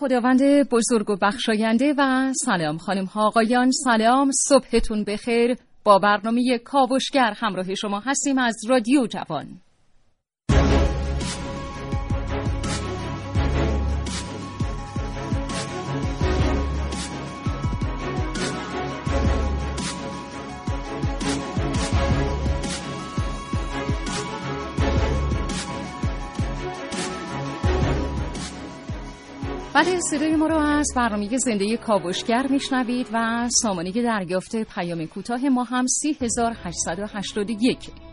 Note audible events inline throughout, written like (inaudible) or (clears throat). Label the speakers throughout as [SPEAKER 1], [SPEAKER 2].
[SPEAKER 1] خداوند بزرگ و بخشاینده و سلام. خانم ها آقایان سلام. صبحتون بخیر. با برنامه کاوشگر همراه شما هستیم از رادیو جوان. بله صدای ما رو از برنامه زنده کاوشگر میشنوید و سامانه دریافت پیام کوتاه ما هم 3881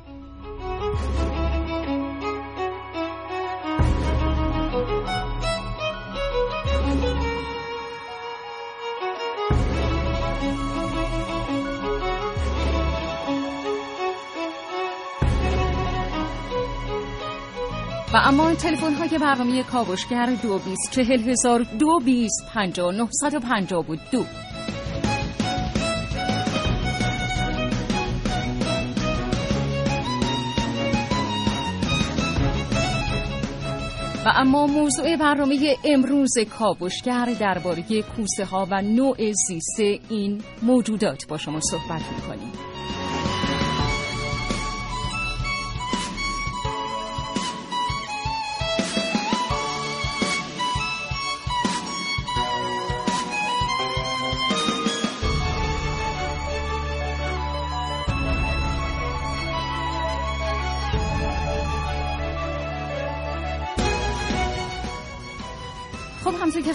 [SPEAKER 1] اما تلفن های برنامه کاوشگر دو بیست چهل هزار دو بیست پنجا نهصد و پنجا بود. دو. و اما موضوع برنامه امروز کاوشگر درباره کوسه ها و نوع زیست این موجودات با شما صحبت می‌کنیم.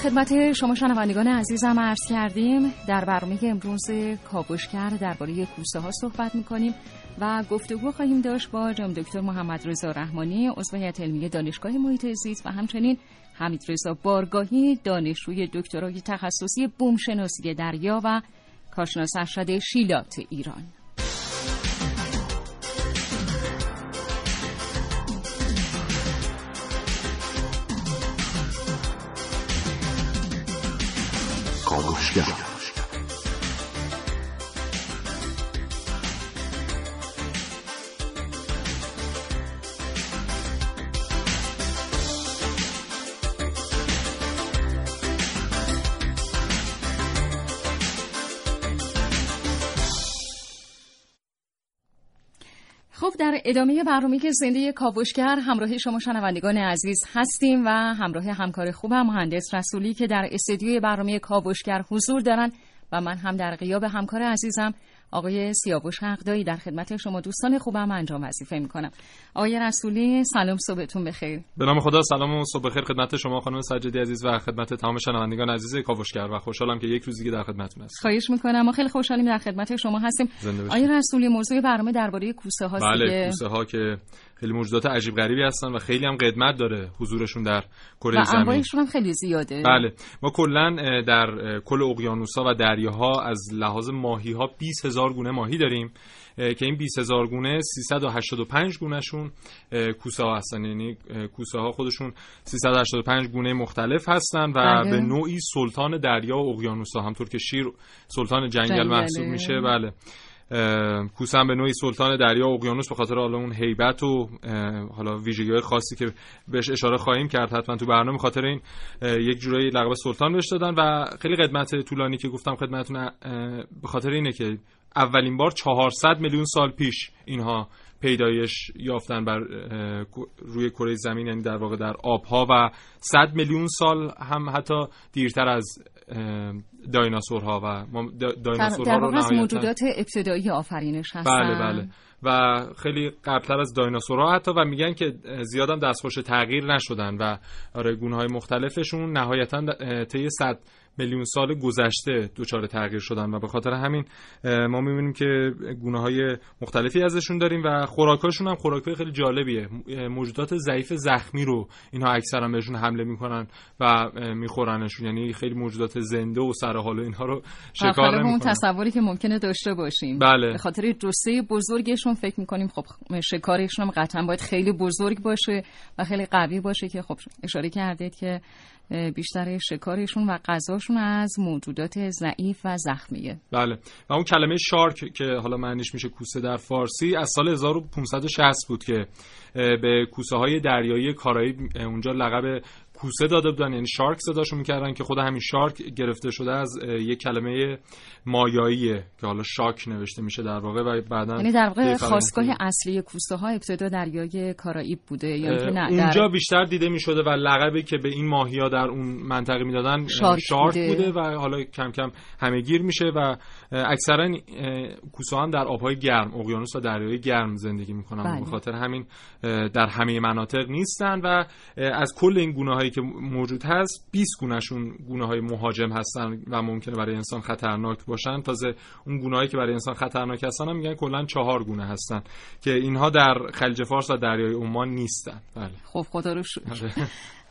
[SPEAKER 1] خدمت شما شنوندگان عزیزم عرض کردیم در برنامه امروز کاوشگر درباره کوسه ها صحبت می‌کنیم و گفتگو خواهیم داشت با جناب دکتر محمد رضا رحمانی عضو هیئت علمی دانشگاه محیط زیست و همچنین حمید رضا بارگاهی دانشجوی دکترای تخصصی بومشناسی دریا و کارشناس ارشد شیلات ایران.
[SPEAKER 2] کاوشگر
[SPEAKER 1] خب در ادامه برنامه که زنده کاوشگر همراه شما شنوندگان عزیز هستیم و همراه همکار خوبم مهندس رسولی که در استودیوی برنامه کاوشگر حضور دارن و من هم در غیاب همکار عزیزم آقای سیاوش حقدایی در خدمت شما. دوستان خوبم انجام وظیفه می‌کنم. آقای رسولی سلام صبحتون بخیر.
[SPEAKER 3] به نام خدا سلام و صبح بخیر خدمت شما خانم سجادی عزیز و خدمت تمام شنوندگان عزیز کاوشگر و خوشحالم که یک روز دیگه در خدمتتون هستم.
[SPEAKER 1] خواهش می‌کنم. ما خیلی خوشحالیم در خدمت شما هستیم. آقای رسولی موضوع برنامه درباره کوسه هاست
[SPEAKER 3] بله. کوسه ها که خیلی موجودات عجیب غریبی هستن و خیلی هم قدمت داره حضورشون در کره زمین.
[SPEAKER 1] انواعشون هم خیلی زیاده.
[SPEAKER 3] بله. ما کلا در کل اقیانوس‌ها و دریاها از لحاظ ماهی ها 20 هزار گونه ماهی داریم که این 20 هزار گونه 385 گونهشون کوسه ها هستن. یعنی کوسه ها خودشون 385 گونه مختلف هستن و
[SPEAKER 1] بله.
[SPEAKER 3] به نوعی سلطان دریا و اقیانوس ها همطور که شیر سلطان جنگل
[SPEAKER 1] جنگله.
[SPEAKER 3] محسوب میشه. بله. هم به نوعی سلطان دریا و اقیانوس به خاطر حالا اون هیبت و حالا ویژگی‌های خاصی که بهش اشاره خواهیم کرد حتما تو برنامه خاطر این یک جورایی لقب سلطان بهش دادن و خیلی قدمت طولانی که گفتم خدمتتون به خاطر اینه که اولین بار 400 میلیون سال پیش اینها پیدایش یافتن بر روی کره زمین یعنی در واقع در آبها و 100 میلیون سال هم حتی دیرتر از دایناسورها و ما دایناسورها رو
[SPEAKER 1] از موجودات ابتدایی آفرینش هستن.
[SPEAKER 3] بله بله. و خیلی قبلتر از دایناسورها حتی و میگن که زیادم دستخوش تغییر نشدن و آره گونه های مختلفشون نهایتا طی صد میلیون سال گذشته دچار تغییر شدن و به خاطر همین ما می‌بینیم که گونه های مختلفی ازشون داریم و خوراکاشون هم خوراک خیلی جالبیه. موجودات ضعیف زخمی رو اینها اکثرا بهشون حمله می‌کنن و میخورنشون. یعنی خیلی موجودات زنده و سر حال اینها رو شکار
[SPEAKER 1] اون تصوری که ممکنه داشته باشیم.
[SPEAKER 3] بله.
[SPEAKER 1] به خاطر جثه بزرگشون فکر می‌کنیم خب شکارشون هم قطعا باید خیلی بزرگ باشه و خیلی قوی باشه که خب اشاره کردید که بیشتر شکارشون و غذاشون از موجودات ضعیف و زخمیه.
[SPEAKER 3] بله. و اون کلمه شارک که حالا معنیش میشه کوسه در فارسی از سال 1560 بود که به کوسه های دریایی کارایی اونجا لقب کوسه داده بودن یعنی shark صداشون می‌کردن که خود همین shark گرفته شده از یک کلمه مایاییه که حالا شاک نوشته میشه در واقع و بعدا
[SPEAKER 1] یعنی در واقع خاستگاه اصلی کوسه ها ابتدا دریای کارائیب بوده یا نه
[SPEAKER 3] اونجا بیشتر دیده می‌شده و لقبی که به این ماهیا در اون منطقه می‌دادن
[SPEAKER 1] shark,
[SPEAKER 3] shark
[SPEAKER 1] بوده.
[SPEAKER 3] بوده. و حالا کم کم همه گیر میشه و اکثرا کوسه هم در آبهای گرم اقیانوس و دریای گرم زندگی می‌کنن
[SPEAKER 1] بله.
[SPEAKER 3] به خاطر همین در همه مناطق نیستن و از کل این گونه هایی که موجود هست 20 گونهشون گونه های مهاجم هستن و ممکنه برای انسان خطرناک باشن. تازه اون گونه که برای انسان خطرناک هستن هم میگن کلا چهار گونه هستن که اینها در خلیج فارس و دریای عمان نیستن. بله.
[SPEAKER 1] خب خدا رو شکر.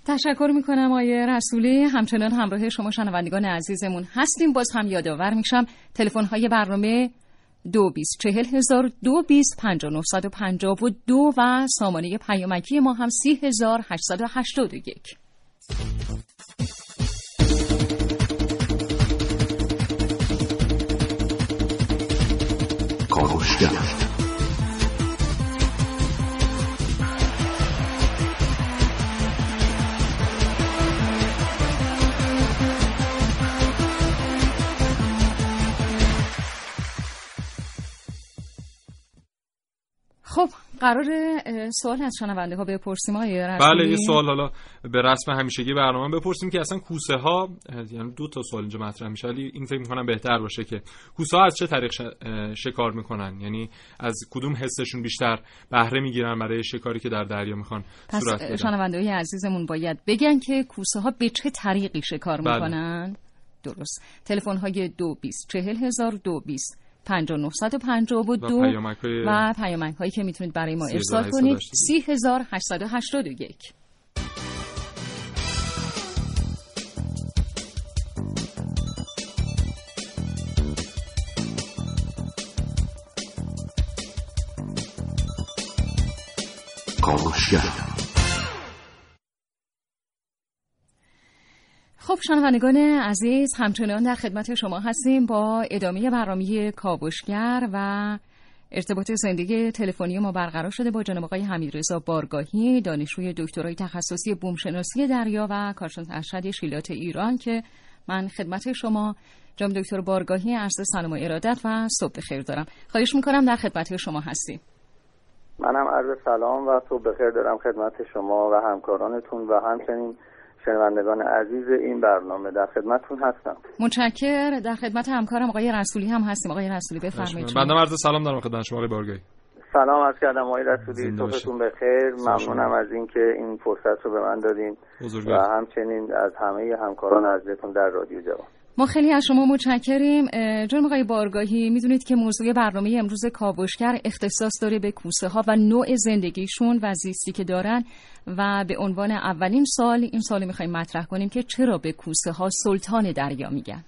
[SPEAKER 1] تشکر می‌کنم آیه رسولی. همچنان همراه شما شنوندگان عزیزمون هستیم. باز هم یادآور میشم تلفن های برنامه دو بیست چهل هزار دو بیست پنجا نفصد و پنجا و دو و سامانه پیامکی ما هم سی هزار هشتصد و هشتاد و یک.
[SPEAKER 2] کاوشگر.
[SPEAKER 1] قرار سوال از شنونده ها بپرسیم آیه
[SPEAKER 3] بله یه سوال حالا به رسم همیشگی برنامه بپرسیم که اصلا کوسه ها یعنی دو تا سوال اینجا مطرح میشه ولی این فکر می‌کنم بهتر باشه که کوسه ها از چه طریق شکار می‌کنن؟ یعنی از کدوم حسشون بیشتر بهره می‌گیرن برای شکاری که در دریا می‌خوان صورت بدن؟
[SPEAKER 1] شنونده های عزیزمون باید بگن که کوسه ها به چه طریقی شکار
[SPEAKER 3] بله.
[SPEAKER 1] می‌کنن؟ درست. تلفن های دو بیست چهل هزار دو بیست پنجا نفصد و پیامک هایی که می‌تونید برای ما ارسال کنید.
[SPEAKER 3] هشتصد و
[SPEAKER 1] سی هزار هشتصد و هشتاد و یک.
[SPEAKER 2] کاوشگر.
[SPEAKER 1] خب شنوندگان عزیز همچنان در خدمت شما هستیم با ادامه برنامه کاوشگر و ارتباط زندگی تلفنی ما برقرار شده با جناب آقای حمیدرضا بارگاهی دانشجوی دکترای تخصصی بومشناسی دریا و کارشناس ارشد شیلات ایران که من خدمت شما جناب دکتر بارگاهی عرض سلام و ارادت و صبح بخیر دارم. خواهش می‌کنم در خدمت شما هستیم.
[SPEAKER 4] منم عرض سلام و صبح بخیر دارم خدمت شما و همکارانتون و همچنین شنوندگان عزیز این برنامه در خدمتتون هستم.
[SPEAKER 1] متشکر در خدمت همکارم آقای رسولی هم هستیم. آقای رسولی بفرمایید.
[SPEAKER 3] بنده عرض سلام دارم خدمت شما آقای بارگاهی.
[SPEAKER 4] سلام از کردم آقای رسولی. صبحتون بخیر. ممنونم از اینکه این فرصت رو به من دادین. و همچنین از همه همکاران عزیزتون در رادیو جوان.
[SPEAKER 1] ما خیلی از شما متشکریم. جناب آقای بارگاهی می‌دونید که موضوع برنامه امروز کاوشگر اختصاص داره به کوسه ها و نوع زندگیشون و زیستی که دارن. و به عنوان اولین سال این سال می‌خوایم مطرح کنیم که چرا به کوسه ها سلطان دریا میگن.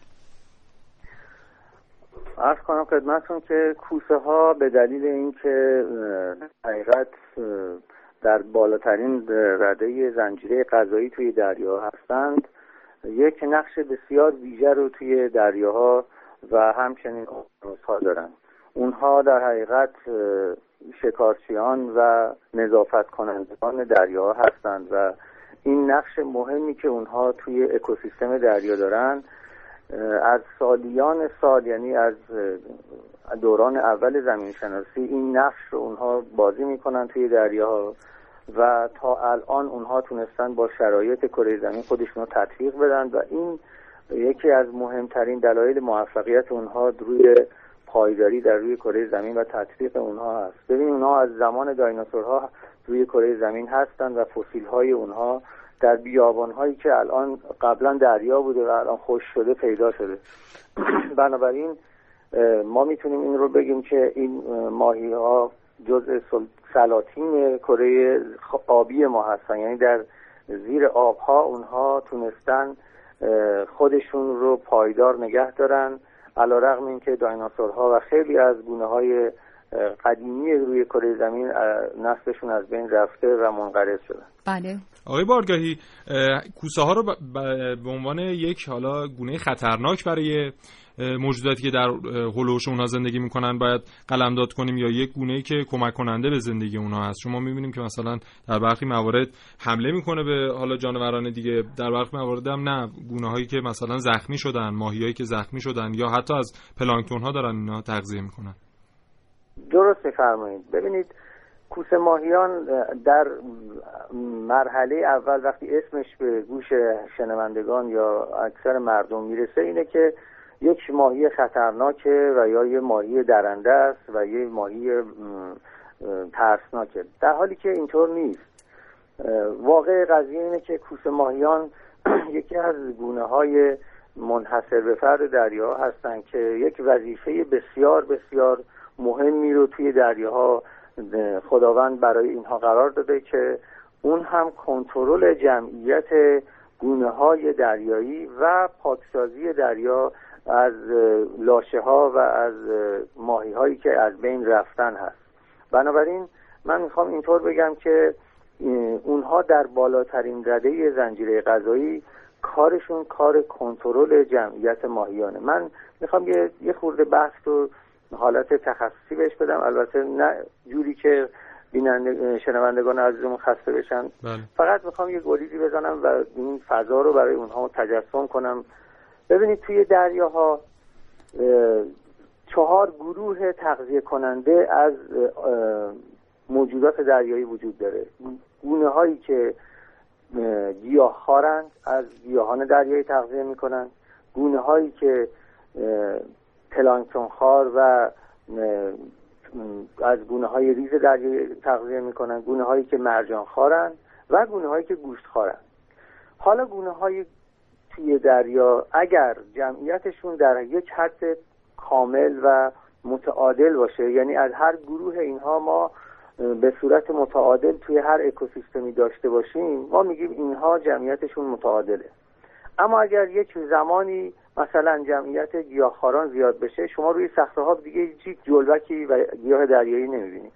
[SPEAKER 4] عرض کنم خدمتتون که کوسه ها به دلیل اینکه حقیقت در بالاترین رده زنجیره غذایی توی دریا هستند یک نقش بسیار ویژه رو توی دریاها و همچنین اقیانوس‌ها دارن. اونها در حقیقت شکارچیان و نظافت کنندگان دریا هستند و این نقش مهمی که اونها توی اکوسیستم دریا دارن از سالیان سال یعنی از دوران اول زمین شناسی این نقش رو اونها بازی می‌کنن توی دریاها و تا الان اونها تونستن با شرایط کره زمین خودشون رو تطبیق بدن و این یکی از مهمترین دلایل موفقیت اونها روی پایداری در روی کره زمین و تطبیق اونها هست. ببینید اونها از زمان دایناسورها روی کره زمین هستند و فسیل های اونها در بیابان هایی که الان قبلا دریا بوده و الان خوش شده پیدا شده. (clears throat) بنابراین ما می‌تونیم این رو بگیم که این ماهی ها جزء سلاطین کره آبی ما هستن. یعنی در زیر آبها اونها تونستن خودشون رو پایدار نگه دارن. علا رقم این که دایناسورها و خیلی از گونه های قدیمی روی کره زمین نسلشون از بین رفته و منقرض شدن.
[SPEAKER 1] بله.
[SPEAKER 3] آقای بارگاهی کوسه ها رو به عنوان یک حالا گونه خطرناک برای موجوداتی که در هلوش اونها زندگی می‌کنن باید قلمداد کنیم یا یک گونه که کمک کننده به زندگی اونها هست. شما می‌بینیم که مثلا در برخی موارد حمله می‌کنه به حالا جانوران دیگه در برخی موارد هم نه. گونه هایی که مثلا زخمی شدن ماهیایی که زخمی شدن یا حتی از پلانکتون ها دارن اینا تغذیه می‌کنن.
[SPEAKER 4] درست میفرمایید ببینید کوسه ماهیان در مرحله اول وقتی اسمش به گوش شنوندگان یا اکثر مردم می‌رسه اینه که یک ماهی خطرناکه و یا یه ماهی درنده است و یه ماهی ترسناکه. در حالی که اینطور نیست. واقع قضیه اینه که کوسه ماهیان (clears throat) یکی از گونه های منحصر به فرد دریا هستند که یک وظیفه بسیار بسیار مهمی رو توی دریاها خداوند برای اینها قرار داده که اون هم کنترل جمعیت گونه های دریایی و پاکسازی دریا از لاشه ها و از ماهی هایی که از بین رفتن هست. بنابراین من می‌خوام اینطور بگم که اونها در بالاترین رده زنجیره غذایی کارشون کار کنترل جمعیت ماهیانه. من می‌خوام یه, یه خورده بحث رو حالت تخصصی بهش بدم. البته نه جوری که بیننده شنوندگان عزیزمون خسته بشن.
[SPEAKER 3] بله.
[SPEAKER 4] فقط می‌خوام یه گلیزی بزنم و این فضا رو برای اونها تجسم کنم. ببینید توی دریاها چهار گروه تغذیه کننده از موجودات دریایی وجود داره. گونه هایی که گیاه خارند از گیاهان دریایی تغذیه می‌کنن گونه هایی که پلانکتون خار و از گونه های ریز دریایی تغذیه می‌کنن گونه هایی که مرجان خارن و گونه هایی که گوشت خارن حالا گونه های توی دریا اگر جمعیتشون در یک حد کامل و متعادل باشه یعنی از هر گروه اینها ما به صورت متعادل توی هر اکوسیستمی داشته باشیم ما میگیم اینها جمعیتشون متعادله. اما اگر یک زمانی مثلا جمعیت گیاهخواران زیاد بشه شما روی صخره ها دیگه هیچ جلوکی و گیاه دریایی نمی‌بینید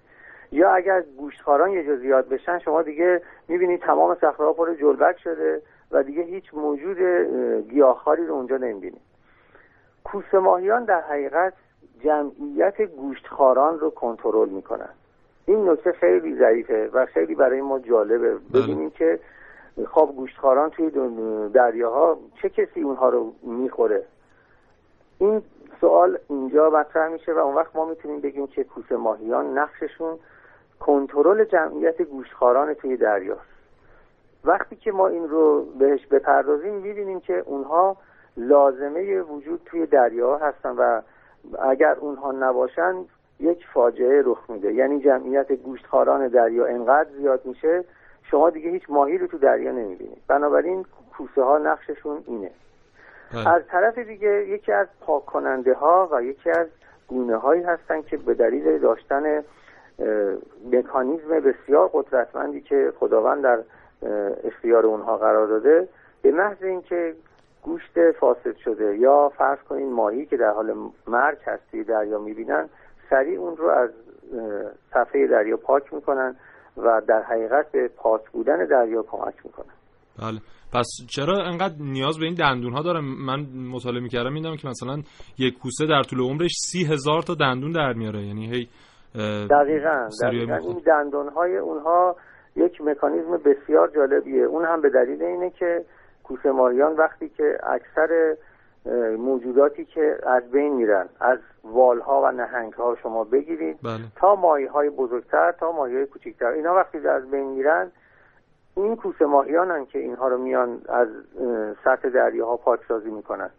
[SPEAKER 4] یا اگر گوشتخواران یه جا زیاد بشن شما دیگه می‌بینید تمام صخره ها پر جلبک شده. و دیگه هیچ موجود گیاهخواری رو اونجا نمی‌بینید کوسه ماهیان در حقیقت جمعیت گوشتخواران رو کنترل می‌کنن. این نکته خیلی ضعیفه و خیلی برای ما جالبه. ببینیم که خب گوشتخواران توی دریاها چه کسی اونها رو می‌خوره؟ این سوال اینجا مطرح میشه و اون وقت ما می‌تونیم بگیم که کوسه ماهیان نقششون کنترل جمعیت گوشتخواران توی دریاست وقتی که ما این رو بهش بپردازیم می‌بینیم که اونها لازمه وجود توی دریا هستن و اگر اونها نباشن یک فاجعه رخ میده. یعنی جمعیت گوشتخواران دریا انقدر زیاد میشه شما دیگه هیچ ماهی رو تو دریا نمی‌بینید. بنابراین کوسه ها نقششون اینه. بله. از طرف دیگه یکی از پاک کننده ها و یکی از گونه هایی هستن که به دلیل داشتن مکانیزم بسیار قدرتمندی که خداوند در اختیار اونها قرار داده. به محض اینکه گوشت فاسد شده یا فرض کنین ماهی که در حال مرگ هستی دریا می‌بینن سریع اون رو از صفحه دریا پاک می‌کنن و در حقیقت به پاک بودن دریا کمک می‌کنن.
[SPEAKER 3] بله. پس چرا انقدر نیاز به این دندون ها داره؟ من مطالعه می‌کردم میدم که مثلا یک کوسه در طول عمرش سی هزار تا دندون در میاره. یعنی هی
[SPEAKER 4] دقیقا, دقیقا. این دندون های اونها یک مکانیزم بسیار جالبیه. اون هم به دلیل اینه که کوسه ماهیان وقتی که اکثر موجوداتی که از بین میرن از والها و نهنگ ها شما بگیرید
[SPEAKER 3] بله.
[SPEAKER 4] تا ماهی های بزرگتر تا ماهی های کوچکتر. اینا وقتی از بین میرن این کوسه ماهیانن که اینها رو میان از سطح دریاها پاکسازی می‌کنن.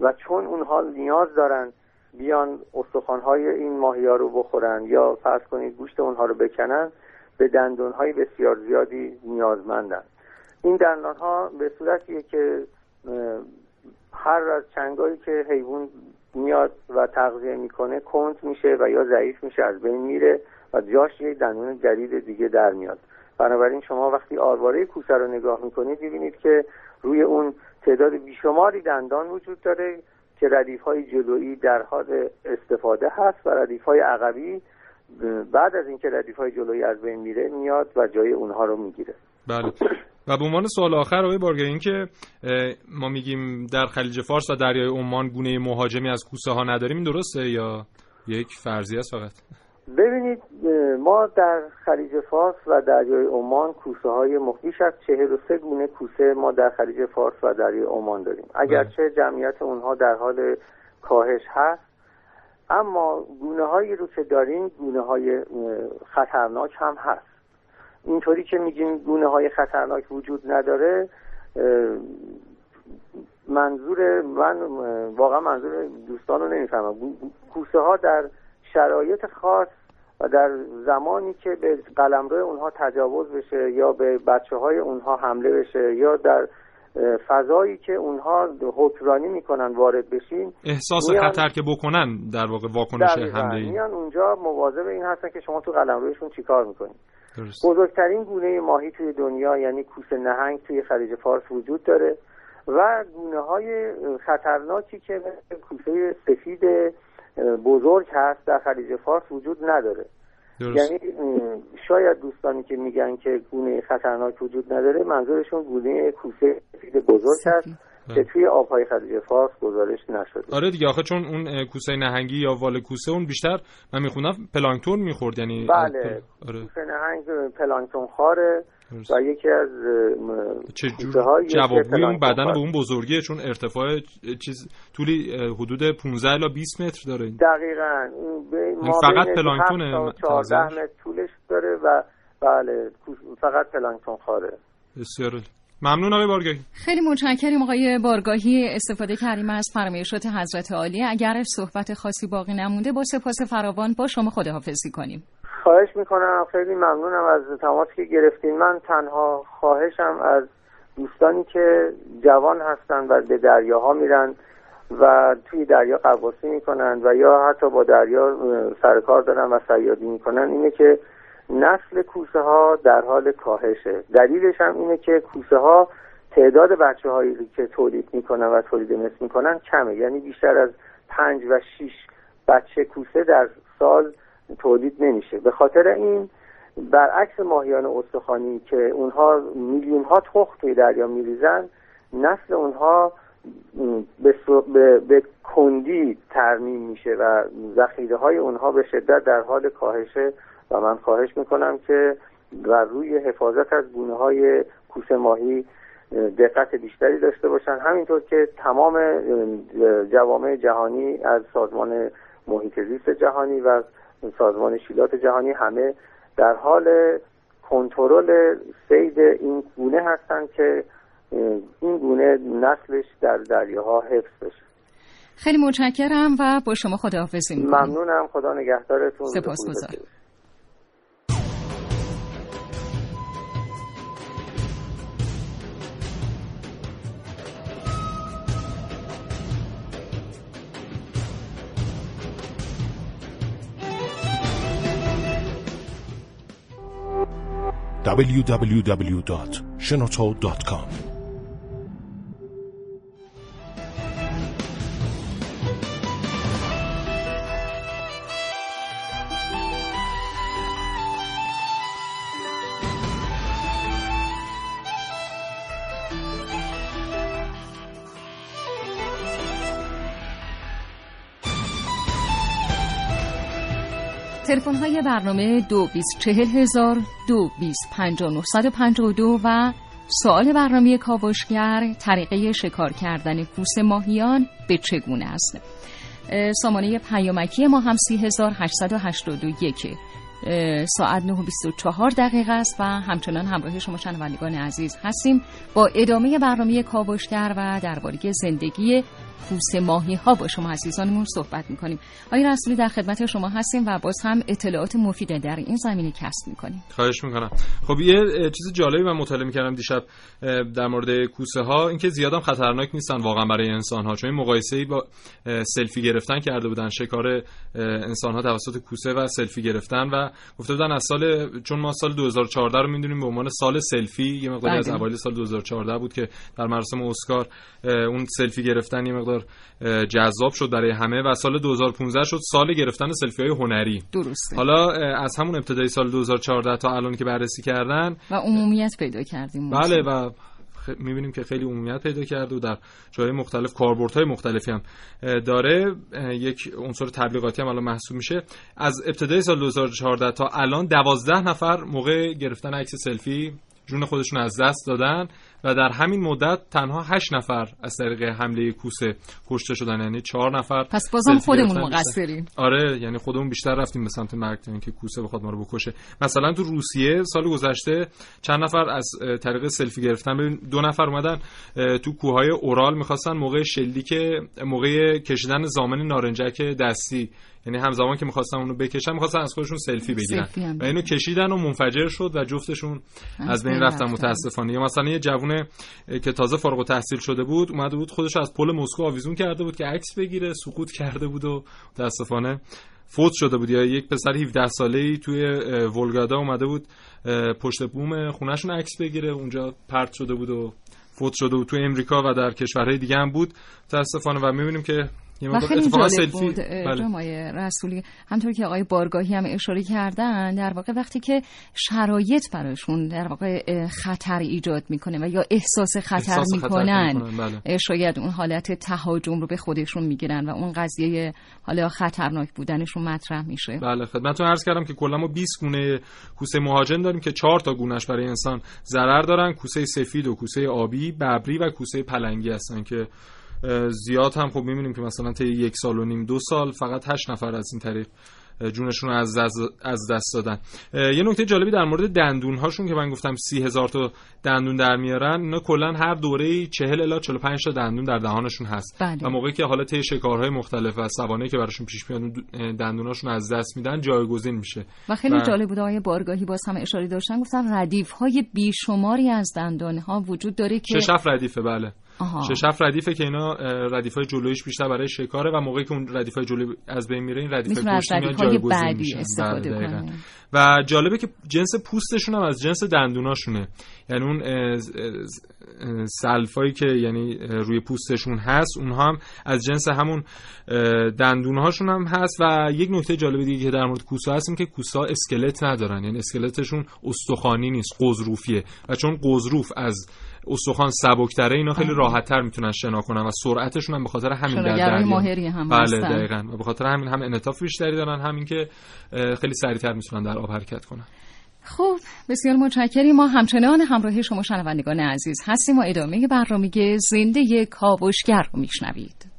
[SPEAKER 4] و چون اونها نیاز دارن بیان استخوانهای این ماهی ها رو بخورن یا فرض کنید گوشت اونها رو بکنن به دندانهای بسیار زیادی نیازمندن این دندان ها به صورتیه که هر از چنگایی که حیوان میاد و تغذیه می‌کنه کند میشه و یا ضعیف میشه از بین میره و جاش یک دندون جدید دیگه در میاد. بنابراین شما وقتی آرواره کوسه رو نگاه می‌کنید می‌بینید که روی اون تعداد بیشماری دندان وجود داره که ردیف های جلویی در حال استفاده هست و ردیف های عقبی بعد از اینکه ردیف های جلویی از بین میره میاد و جای اونها رو می‌گیره.
[SPEAKER 3] بله. و به عنوان سوال آخر آقای بارگر این که ما میگیم در خلیج فارس و دریای عمان گونه مهاجمی از کوسه ها نداریم این درسته یا یک فرضی است فقط؟
[SPEAKER 4] ببینید ما در خلیج فارس و دریای عمان کوسه های بیش از چهل و سه گونه کوسه ما در خلیج فارس و دریای عمان داریم. اگرچه جمعیت اونها در حال کاهش هست اما گونه هایی رو که داریم گونه های خطرناک هم هست. اینطوری که میگیم گونه های خطرناک وجود نداره منظور من واقعا منظور دوستان رو نمی‌فهمم. کوسه ها در شرایط خاص و در زمانی که به قلمرو اونها تجاوز بشه یا به بچه های اونها حمله بشه یا در فضایی که اونها حکرانی می‌کنن وارد بشین
[SPEAKER 3] احساس خطر که بکنن در واقع واکنش حمله
[SPEAKER 4] میان اونجا مواظب این هستن که شما تو قلمرویشون چیکار می‌کنید بزرگترین گونه ماهی توی دنیا یعنی کوسه نهنگ توی خلیج فارس وجود داره و گونه های خطرناکی که کوسه سفید بزرگ هست در خلیج فارس وجود نداره. درست. یعنی شاید دوستانی که میگن که گونه خطرناک وجود نداره منظورشون گونه کوسه سفید بزرگ هست که توی آبهای خلیج فارس گزارش نشده.
[SPEAKER 3] آره دیگه آخه چون اون کوسه نهنگی یا وال کوسه اون بیشتر من می‌خونم پلانکتون می‌خورد یعنی
[SPEAKER 4] بله. آره. کوسه نهنگ پلانکتون خاره. و یکی از
[SPEAKER 3] چه جور جوابگوی اون بدن به اون بزرگیه؟ چون ارتفاع چیز طولی حدود 15 الی 20 متر داره.
[SPEAKER 4] دقیقاً.
[SPEAKER 3] این فقط پلانکتون
[SPEAKER 4] 14 متر طولش داره و بله فقط پلانکتون خاره.
[SPEAKER 3] بسیار ممنون آقای بارگاهی.
[SPEAKER 1] خیلی متشکریم آقای بارگاهی. استفاده کردیم از فرمایشات حضرت عالی. اگر صحبت خاصی باقی نمونده با سپاس فراوان با شما خداحافظی کنیم.
[SPEAKER 4] خواهش می‌کنم. خیلی ممنونم از تماسی که گرفتین. من تنها خواهشم از دوستانی که جوان هستن و به دریاها میرن و توی دریا قواسی می‌کنن و یا حتی با دریا سرکار دارن و سیادی می‌کنن اینه که نسل کوسه ها در حال کاهشه. دلیلش هم اینه که کوسه ها تعداد بچه هایی که تولید می‌کنن و تولید مثل می‌کنن کمه. یعنی بیشتر از پنج و شیش بچه کوسه در سال تولید نمیشه. به خاطر این برعکس ماهیان استخوانی که اونها میلیون ها تخم توی دریا میریزن نسل اونها به, به, به کندی ترمیم میشه و ذخیره های اونها به شدت در حال کاهشه و من خواهش می‌کنم که و روی حفاظت از گونه های کوسه ماهی دقت بیشتری داشته باشن. همینطور که تمام جوامع جهانی از سازمان محیط زیست جهانی و سازمان شیلات جهانی همه در حال کنترل سید این گونه هستند که این گونه نسلش در دریاها حفظ بشه.
[SPEAKER 1] خیلی متشکرم و با شما خداحافظی می‌کنم.
[SPEAKER 4] ممنونم. خدا نگهدارتون.
[SPEAKER 1] سپاسگزارم.
[SPEAKER 5] www.shenoto.com
[SPEAKER 1] برنامه دو بیست چهل هزار دو بیست دو و سوال برنامه کاوشگر طریقه شکار کردن کوس ماهیان به چگونه است؟ سامانه پیامکی ما هم سی هزار ساعت 9 24 دقیقه است و همچنان همراه شما شنوندگان عزیز هستیم با ادامه برنامه کاوشگر و درباره زندگی کوسه ماهی ها با شما عزیزانمون صحبت می‌کنیم. آقای رسولی در خدمت شما هستیم و باز هم اطلاعات مفید در این زمینه کسب می‌کنیم.
[SPEAKER 3] خواهش می‌کنم. خب یه چیز جالبی من مطالعه می‌کردم دیشب در مورد کوسه ها اینکه زیادم خطرناک نیستن واقعا برای انسان ها چون مقایسه با سلفی گرفتن کرده بودن شکار انسان ها توسط کوسه و سلفی گرفتن و گفته بودن از سال چون ما سال 2014 رو می‌دونیم به عنوان سال سلفی یه مقداری از بله. اوایل سال 2014 بود که در مراسم اسکار اون سلفی گرفتن یه مقدار جذاب شد برای همه و سال 2015 شد سال گرفتن سلفی های هنری.
[SPEAKER 1] درسته.
[SPEAKER 3] حالا از همون ابتدای سال 2014 تا الان که بررسی کردن
[SPEAKER 1] و عمومیت پیدا کردیم
[SPEAKER 3] بله و می‌بینیم که خیلی عمومیت پیدا کرده و در جای مختلف کاربردهای مختلفی هم داره. یک عنصر تبلیغاتی هم الان محسوب میشه. از ابتدای سال 2014 تا الان دوازده نفر موقع گرفتن عکس سلفی جون خودشون از دست دادن. و در همین مدت تنها هشت نفر از طریق حمله کوسه کشته شدن یعنی چهار نفر
[SPEAKER 1] پس بازم خودمون مقصریم.
[SPEAKER 3] آره یعنی خودمون بیشتر رفتیم به سمت مرگ تا اینکه کوسه بخواد ما رو بکشه. مثلا تو روسیه سال گذشته چند نفر از طریق سلفی گرفتن. دو نفر اومدن تو کوههای اورال می‌خواستن موقع شلیک موقع کشیدن زامن نارنجک دستی. یعنی همزمان که می‌خواستن اونو بکشن می‌خواستن از خودشون سلفی بگیرن. و اینو کشیدن و منفجر شد و جفتشون از بین رفتن. متاسفانه. یا مثلا یه جوون که تازه فارغ التحصیل شده بود اومده بود خودش از پل مسکو آویزون کرده بود که عکس بگیره سقوط کرده بود و متاسفانه فوت شده بود. یا یک پسر 17 ساله ای توی ولگادا اومده بود پشت بوم خونهشون عکس بگیره اونجا پرت شده بود و فوت شده بود. توی امریکا و در کشورهای دیگه هم بود. متاسفانه و می‌بینیم که
[SPEAKER 1] و خیلی جالب بود بله. رسولی همطور که آقای بارگاهی هم اشاره کردن در واقع وقتی که شرایط براشون در واقع خطر ایجاد می‌کنه و یا احساس خطر احساس می‌کنن خطر بله. شاید اون حالت تهاجم رو به خودشون می‌گیرن و اون قضیه حالا خطرناک بودنشون مطرح میشه
[SPEAKER 3] بله خدمتتون عرض کردم که کلا ما 20 گونه کوسه مهاجن داریم که 4 تا گونش برای انسان ضرر دارن کوسه سفید و کوسه آبی ببری و کوسه پلنگی هستن که زیاد هم خب می‌بینیم که مثلا طی یک سال و نیم دو سال فقط هشت نفر از این طریق جونشون رو از دست, از دست دادن. یه نکته جالبی در مورد دندون هاشون که من گفتم سی هزار تا دندون در میارن اینا کلا هر دوره 40 الی 45 تا دندون در دهانشون هست.
[SPEAKER 1] بله.
[SPEAKER 3] و موقعی که حالا طی شکارهای مختلف و سوانه که براشون پیش میاد دندوناشون از دست میدن جایگزین میشه.
[SPEAKER 1] و خیلی و... جالب بود آقای بارگاهی باز هم اشاره داشتن گفتن ردیف های بیشماری از دندان ها وجود داره که
[SPEAKER 3] شش ردیفه بله. شش هفت ردیفه که اینا ردیف های جلویش بیشتر برای شکاره و موقعی که اون ردیف های جلوی از بین میره این ردیف های پشتی میاد جایگزین میشن.
[SPEAKER 1] استفاده بله،
[SPEAKER 3] و جالبه که جنس پوستشون هم از جنس دندوناشونه. یعنی اون سلفایی که یعنی روی پوستشون هست اونها هم از جنس همون دندونهاشون هم هست. و یک نکته جالب دیگه که در مورد کوسا هست که کوسا اسکلت ندارن. یعنی اسکلتشون استخوانی نیست قزروفیه و چون قزروف از استخوان سبکتره اینا خیلی راحتتر می‌تونن شنا کنن و سرعتشون هم به خاطر همین در دریا.
[SPEAKER 1] هم
[SPEAKER 3] بله دقیقاً. و به خاطر همین هم انعطاف بیشتری دارن همین که خیلی سریعتر می‌تونن در آب حرکت کنن.
[SPEAKER 1] خب بسیار متشکریم. ما همچنان همراهی شما شنوندگان عزیز هستیم و ادامه برنامه زنده کاوشگر رو میشنوید.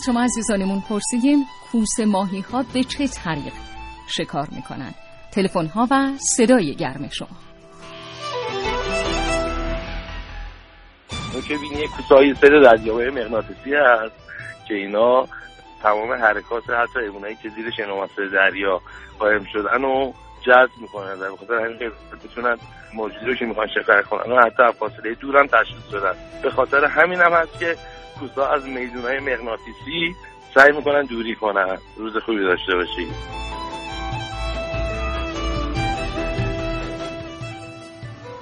[SPEAKER 1] از شما عزیزانمون پرسیدیم کوس ماهی ها به چه طریق شکار می‌کنن تلفن ها و صدای گرم شما.
[SPEAKER 6] که بینی کوسای سر دریاهای مغناطیسی هست که اینا تمام حرکات حتی ایمونایی که زیر شنوماسه دریا قایم شدن و جذب می‌کنن و بخاطر همین بتونن موجودی رو که می‌خوان شکار کنن. و حتی فاصله دور هم تشخیص شدن. به خاطر همین هم هست که کوسا از میدون های مغناطیسی سعی می‌کنن دوری کنن. روز خوبی داشته باشید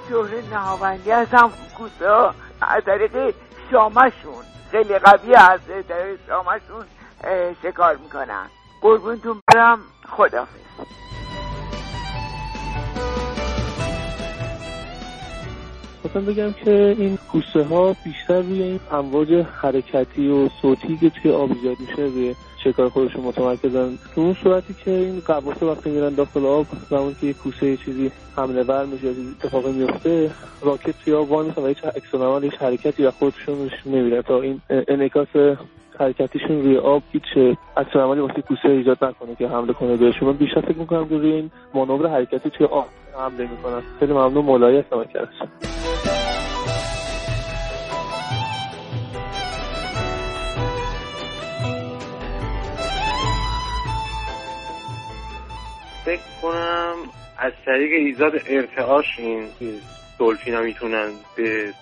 [SPEAKER 7] جوهر نهاوندی هستم کوسا از طریق شامشون. خیلی قوی از طریق شامشون شکار می‌کنن. قربونتون برم. خدافز
[SPEAKER 8] خواستم بگم که این کوسه ها بیشتر روی این امواج حرکتی و صوتی که توی آب ایجاد میشه روی شکار خودشون متمرکزن تو اون صورتی که این قواسه وقتی میرن داخل آب زمانی که یه کوسه چیزی حمله ور میشه یا اتفاقی میفته راکت توی آب وان و هیچ عکس هیچ حرکتی و خودشون نمیره تا این انعکاس حرکتیشون روی آب هیچ عملی واسه کوسه ایجاد نکنه که حمله کنه بهشون. من بیشتر فکر می‌کنم که روی این مانور حرکتی توی آب حمله می‌کنن. خیلی ممنون مولایی هستم
[SPEAKER 6] فکر کنم از طریق ایجاد ارتعاش این دلفین ها می‌تونن به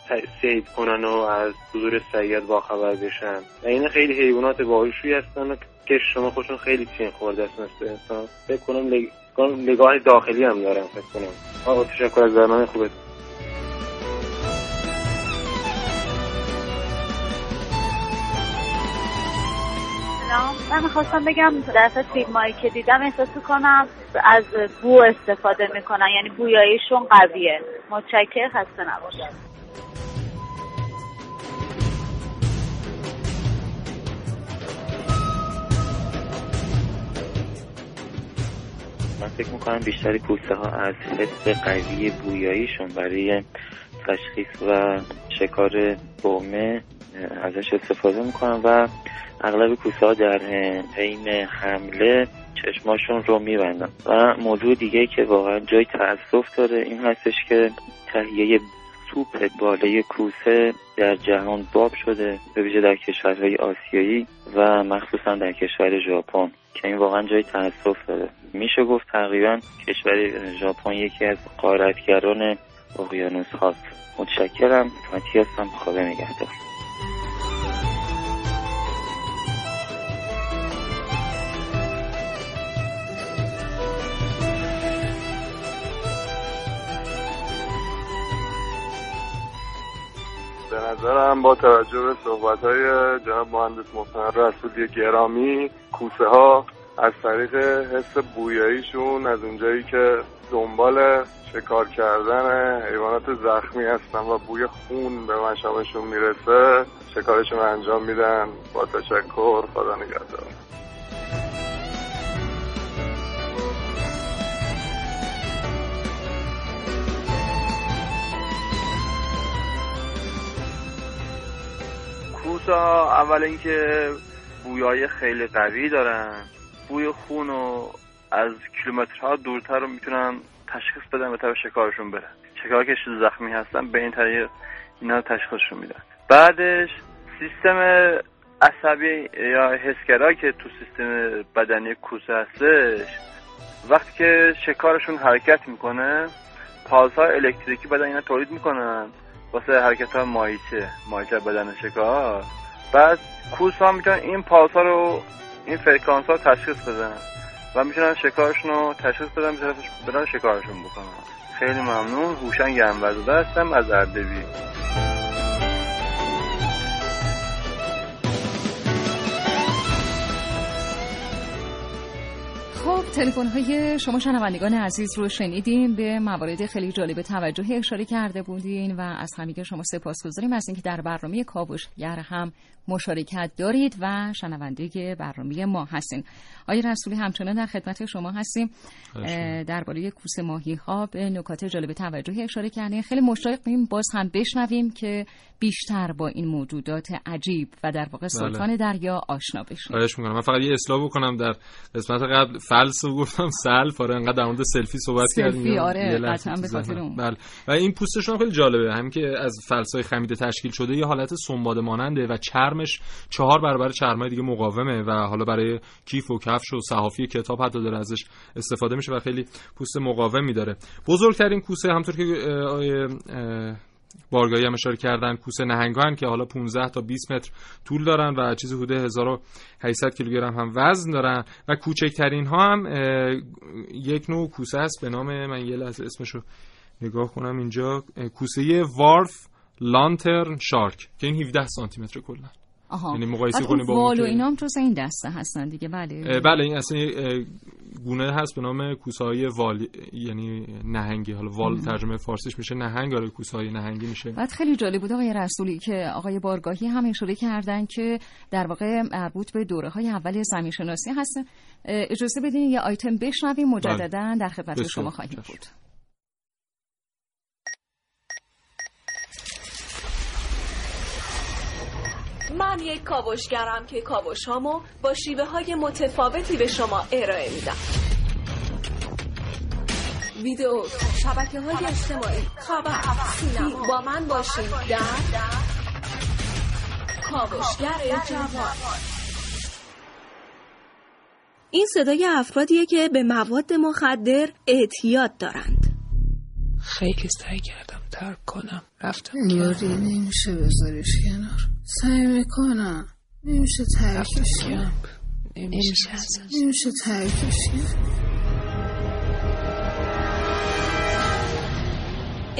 [SPEAKER 6] سید کنن و از حضور سید باخبر بشن. و این خیلی حیوانات باهوشی هستن که شما خودشون خیلی چین خورده است مثل انسان. فکر کنم داخلی هم دارن فکر کنم. آقا تشکر از برنامه خوبه
[SPEAKER 9] من می‌خواستم بگم در فیلم هایی که دیدم احساس کنم از بو استفاده می‌کنن یعنی بویاییشون قویه. متشکر خسته نباشم
[SPEAKER 10] من فکر می‌کنم بیشتری پوسته ها از حس قوی بویاییشون برای تشخیص و شکار بومه ازش استفاده می‌کنن و اغلب کوسه ها در حین حمله چشماشون رو میبندن و موضوع دیگه که واقعا جای تاسف داره این هستش که تهیه سوپ بالای کوسه در جهان باب شده به ویژه در کشورهای آسیایی و مخصوصا در کشور ژاپن که این واقعا جای تاسف داره. میشه گفت تقریبا کشور ژاپن یکی از قارتگران اقیانوس هاست متشکرم. فتی هستم خوابه نگهدار.
[SPEAKER 11] نظرم با توجه به صحبت های جناب مهندس محسن رسولی گرامی کوسه ها از طریق حس بویاییشون از اونجایی که دنبال شکار کردن حیوانات زخمی هستن و بوی خون به مشامشون می‌رسه شکارشون انجام میدن؟ با تشکر خدا نگهدار.
[SPEAKER 6] ها اول اینکه بویای خیلی قوی دارن. بوی خون و از کیلومترها دورتر رو می‌تونن تشخیص بدن به طرف شکارشون برن شکار که زخمی هستن به این طریق اینا تشخیصشون میدن. بعدش سیستم عصبی یا حسگرایی که تو سیستم بدنی کوسه هستش وقتی که شکارشون حرکت می‌کنه پالسای الکتریکی بدن اینا تولید می‌کنن. واسه حرکت ها مایچه مایچه بدن شکار. بعد کوس ها می‌تونن این پالس ها رو این فرکانس ها تشخیص بدن و می‌تونن شکارشون رو تشخیص بدن بدن شکارشون بکنن. خیلی ممنون. هوشنگ انوزاده هستم از اردبیل.
[SPEAKER 1] تلفن های شما شنوندگان عزیز رو شنیدیم. به موارد خیلی جالب توجه اشاره کرده بودین و از همین شما سپاسگزاریم از اینکه در برنامه کاوشگر هم مشارکت دارید و شنونده برنامه ما هستین. آقای رسولی همچنان در خدمت شما هستیم. درباره کوسه ماهی ها به نکات جالب توجه اشاره کردین خیلی مشتاقیم باز هم بشنویم که بیشتر با این موجودات عجیب و در واقع بله. سلطان دریا آشنا بشیم.
[SPEAKER 3] من فقط یه اصلاح بکنم در قسمت قبل فلس گفتم سلف آره انقدر در مورد سلفی صحبت کردیم.
[SPEAKER 1] سلفی آره قطعا به خاطر اون.
[SPEAKER 3] بله. و این پوستشون خیلی جالبه. همین که از فلسای خمیده تشکیل شده یه حالت سنباده ماننده و چرمش چهار برابر چرمای دیگه مقاومه و حالا برای کیف و کفش و صحافی کتاب حتی داره ازش استفاده میشه و خیلی پوست مقاومی داره. بزرگترین کوسه همطور که بارگاهی هم اشاره کردن. کوسه نهنگان که حالا 15 تا 20 متر طول دارن و چیزی حدود 1800 کیلوگرم هم وزن دارن. و کوچکترین ها هم یک نوع کوسه است به نام من یه لحظه اسمشو نگاه کنم اینجا. کوسه وارف لانترن شارک که این 17 سانتی متر کلا. یعنی مقایسه کنیم
[SPEAKER 1] با وال و اینا هم جز این دسته هستن دیگه بله.
[SPEAKER 3] بله این اصلا گونه هست به نام کوسهای وال یعنی نهنگی. حالا وال ترجمه فارسیش میشه نهنگ آره کوسهای نهنگی میشه.
[SPEAKER 1] بعد خیلی جالب بود آقای رسولی که آقای بارگاهی هم اشاره کردن که در واقع مربوط به دوره های اول زمین شناسی هست اجازه بدین یه آیتم بشنویم مجددا بله. در خدمت شما خواهیم بود.
[SPEAKER 12] من یک کاوشگرم که کاوش هامو با شیوه های متفاوتی به شما ارائه میدم. ویدیو شبکه های اجتماعی خبر سینما با من باشید در کاوشگر جوان. این صدای افرادیه که به مواد مخدر اعتیاد دارند.
[SPEAKER 13] خیلی سعی کردم. ترک کنم. رفتم
[SPEAKER 14] یاری نمیشه بذاریش کنار. سعی می‌کنم. نمیشه ترکش کنم.
[SPEAKER 13] نمیشه
[SPEAKER 14] نمیشه ترکش کنم.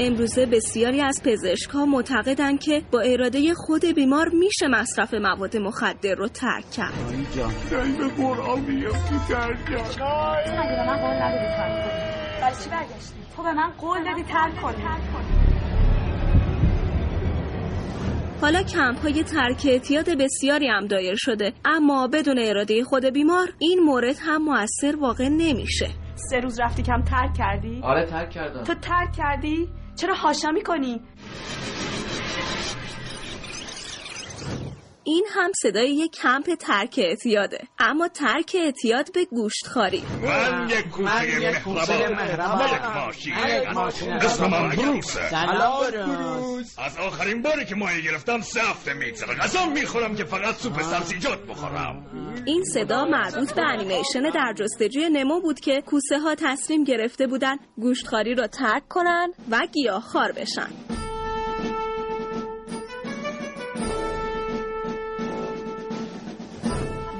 [SPEAKER 12] امروزه بسیاری از پزشکها معتقدند که با اراده خود بیمار میشه مصرف مواد مخدر رو ترک کرد.
[SPEAKER 11] به قرآن ترک کرد.
[SPEAKER 15] تو به من قول دادی ترک کنی.
[SPEAKER 12] حالا کمپ های ترک اعتیاد بسیاری هم دایر شده اما بدون اراده خود بیمار این مورد هم موثر واقع نمیشه
[SPEAKER 15] سه روز رفتی کمپ ترک کردی؟
[SPEAKER 16] آره ترک کردم
[SPEAKER 15] تو ترک کردی؟ چرا حاشا می‌کنی؟
[SPEAKER 12] این هم صدای یک کمپ ترک اعتیاده. اما ترک اعتیاد به گوشتخواری
[SPEAKER 17] من یک کوسه مهربان. یک ماشین. اسم من بروسه از آخرین باری که ماهی گرفتم سه هفته میگذره غذا می‌خورم که فقط سوپ سبزیجات بخورم.
[SPEAKER 12] این صدا مربوط به انیمیشن در جستجوی نمو بود که کوسه ها تصمیم گرفته بودن گوشتخاری را ترک کنن و گیاهخوار بشن.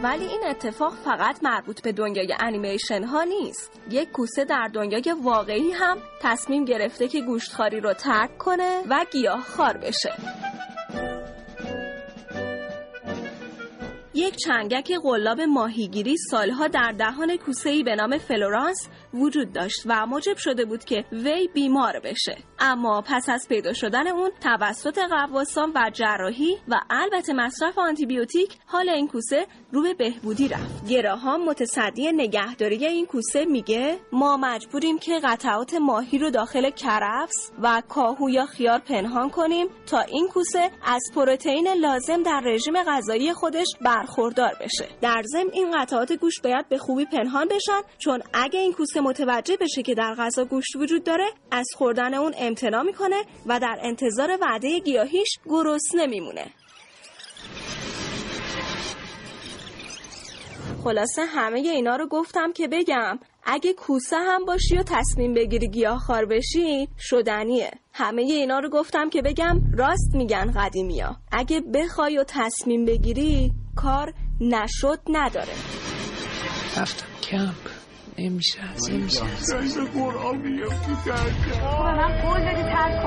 [SPEAKER 12] ولی این اتفاق فقط مربوط به دنیای انیمیشن ها نیست. یک کوسه در دنیای واقعی هم تصمیم گرفته که گوشتخاری رو ترک کنه و گیاه خار بشه. یک چنگک قلاب ماهیگیری سالها در دهان کوسه‌ای به نام فلورانس وجود داشت و موجب شده بود که وی بیمار بشه. اما پس از پیدا شدن اون توسط غواصان و جراحی و البته مصرف آنتیبیوتیک حال این کوسه رو به بهبودی رفت. گراهام متصدی نگهداری این کوسه میگه ما مجبوریم که قطعات ماهی رو داخل کرفس و کاهو یا خیار پنهان کنیم تا این کوسه از پروتئین لازم در رژیم غذایی خودش برخوردار بشه. در ضمن این قطعات گوشت باید به خوبی پنهان بشن چون اگه این کوسه متوجه بشه که در غذا گوشت وجود داره از خوردن اون امتناع می‌کنه و در انتظار وعده گیاهیش گرسنه میمونه. خلاصه همه اینا رو گفتم که بگم اگه کوسه هم باشی و تصمیم بگیری گیاهخوار بشی شدنیه. همه اینا رو گفتم که بگم راست میگن قدیمیا. اگه بخوای و تصمیم بگیری کار نشد نداره.
[SPEAKER 13] رفتم کمپ. نمیشه نمیشه.
[SPEAKER 11] به قرآن میفتی ترک
[SPEAKER 15] من قول دادی ترک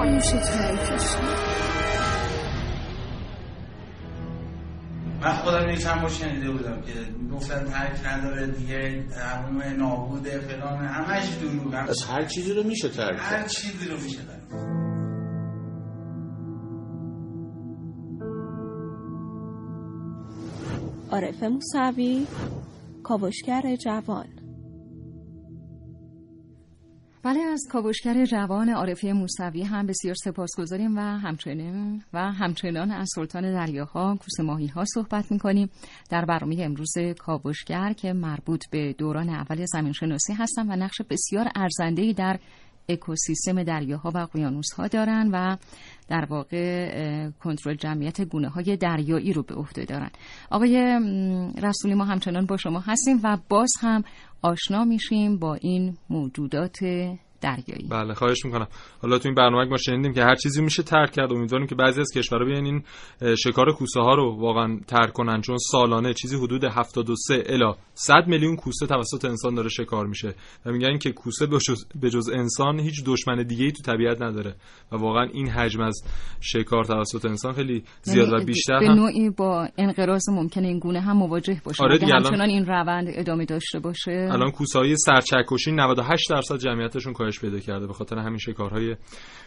[SPEAKER 18] من خودم یه چند بار شنیده بودم که گفتن ترک نداره دیگه همون نابوده فلان همش دروغ.
[SPEAKER 2] از هر چیزی رو میشه ترک
[SPEAKER 18] هر چیزی رو میشه ترک
[SPEAKER 12] عارف موسوی کاوشگر جوان.
[SPEAKER 1] بله از کاوشگر جوان عارفه موسوی هم بسیار سپاسگزاریم و همچنین و همچنان از سلطان دریاها کوس ماهی ها صحبت می‌کنیم. در برنامه امروز کاوشگر که مربوط به دوران اول زمین شناسی هستن و نقش بسیار ارزنده در اکوسیستم دریاها و اقیانوس ها دارن و در واقع کنترل جمعیت گونه های دریایی رو به عهده دارن. آقای رسولی ما همچنان با شما هستیم و باز هم آشنا میشیم با این موجودات دریایی.
[SPEAKER 3] بله خواهش می‌کنم. حالا تو این برنامه ما شنیدیم که هر چیزی میشه ترک کرد. امیدواریم که بعضی از کشورها بیان این شکار کوسه ها رو واقعا ترک کنن چون سالانه چیزی حدود 73 الی 100 میلیون کوسه توسط انسان داره شکار میشه. و میگن که کوسه به جز انسان هیچ دشمن دیگه ای تو طبیعت نداره. و واقعا این حجم از شکار توسط انسان خیلی زیاد و
[SPEAKER 1] یعنی
[SPEAKER 3] بیشتر
[SPEAKER 1] به
[SPEAKER 3] هم
[SPEAKER 1] نوعی با انقراض ممکن این گونه هم مواجه باشه
[SPEAKER 3] آره الان-
[SPEAKER 1] این روند ادامه داشته باشه.
[SPEAKER 3] الان کوسهای سرچکشی 98 درصد جمعیتشون کاهش پیدا کرده به خاطر همین شکارهای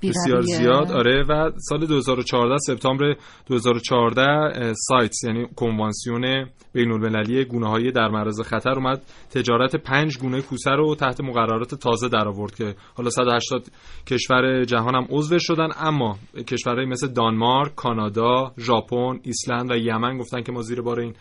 [SPEAKER 3] بسیار. زیاد. آره و سال 2014 سپتامبر 2014 اه، سایتس یعنی کنوانسیون بین المللی گونه های در معرض خطر اومد. تجارت پنج گونه کوسه رو تحت مقررات تازه در آورد که حالا 180 کشور جهان هم عضو شدن. اما کشورهای مثل دانمارک، کانادا، ژاپن، ایسلند و یمن گفتن که ما زیر بار این